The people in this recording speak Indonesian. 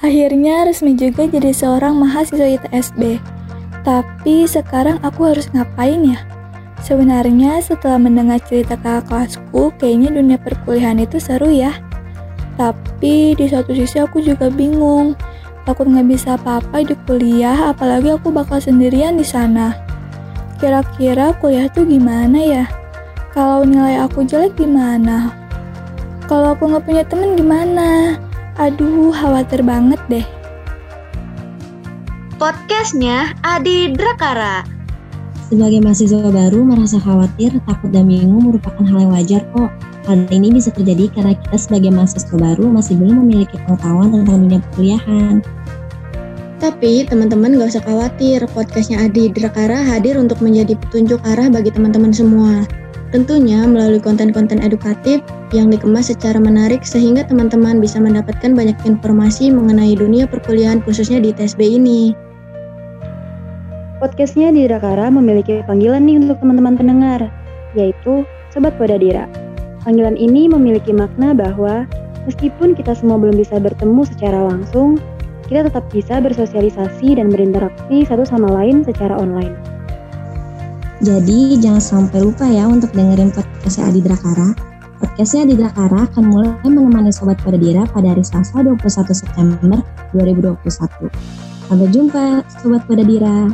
Akhirnya resmi juga jadi seorang mahasiswa ITSB. Tapi sekarang aku harus ngapain ya? Sebenarnya setelah mendengar cerita kakak kelasku, kayaknya dunia perkuliahan itu seru ya. Tapi di satu sisi aku juga bingung. Takut nggak bisa apa-apa di kuliah, apalagi aku bakal sendirian di sana. Kira-kira kuliah tuh gimana ya? Kalau nilai aku jelek gimana? Kalau aku nggak punya temen gimana? Aduh, khawatir banget deh. Podcastnya Adi Drakara. Sebagai mahasiswa baru, merasa khawatir, takut, dan bingung merupakan hal yang wajar kok. Hal ini bisa terjadi karena kita sebagai mahasiswa baru masih belum memiliki pengetahuan tentang dunia perkuliahan. Tapi teman-teman gak usah khawatir, podcastnya Adi Drakara hadir untuk menjadi petunjuk arah bagi teman-teman semua. Tentunya melalui konten-konten edukatif yang dikemas secara menarik sehingga teman-teman bisa mendapatkan banyak informasi mengenai dunia perkuliahan khususnya di TSB ini. Podcastnya di Drakara memiliki panggilan nih untuk teman-teman pendengar, yaitu Sobat Podadira. Panggilan ini memiliki makna bahwa meskipun kita semua belum bisa bertemu secara langsung, kita tetap bisa bersosialisasi dan berinteraksi satu sama lain secara online. Jadi jangan sampai lupa ya untuk dengerin podcastnya Adi Drakara. Podcastnya Adi Drakara akan mulai menemani Sobat Podadira pada hari Selasa 21 September 2021. Sampai jumpa Sobat Podadira.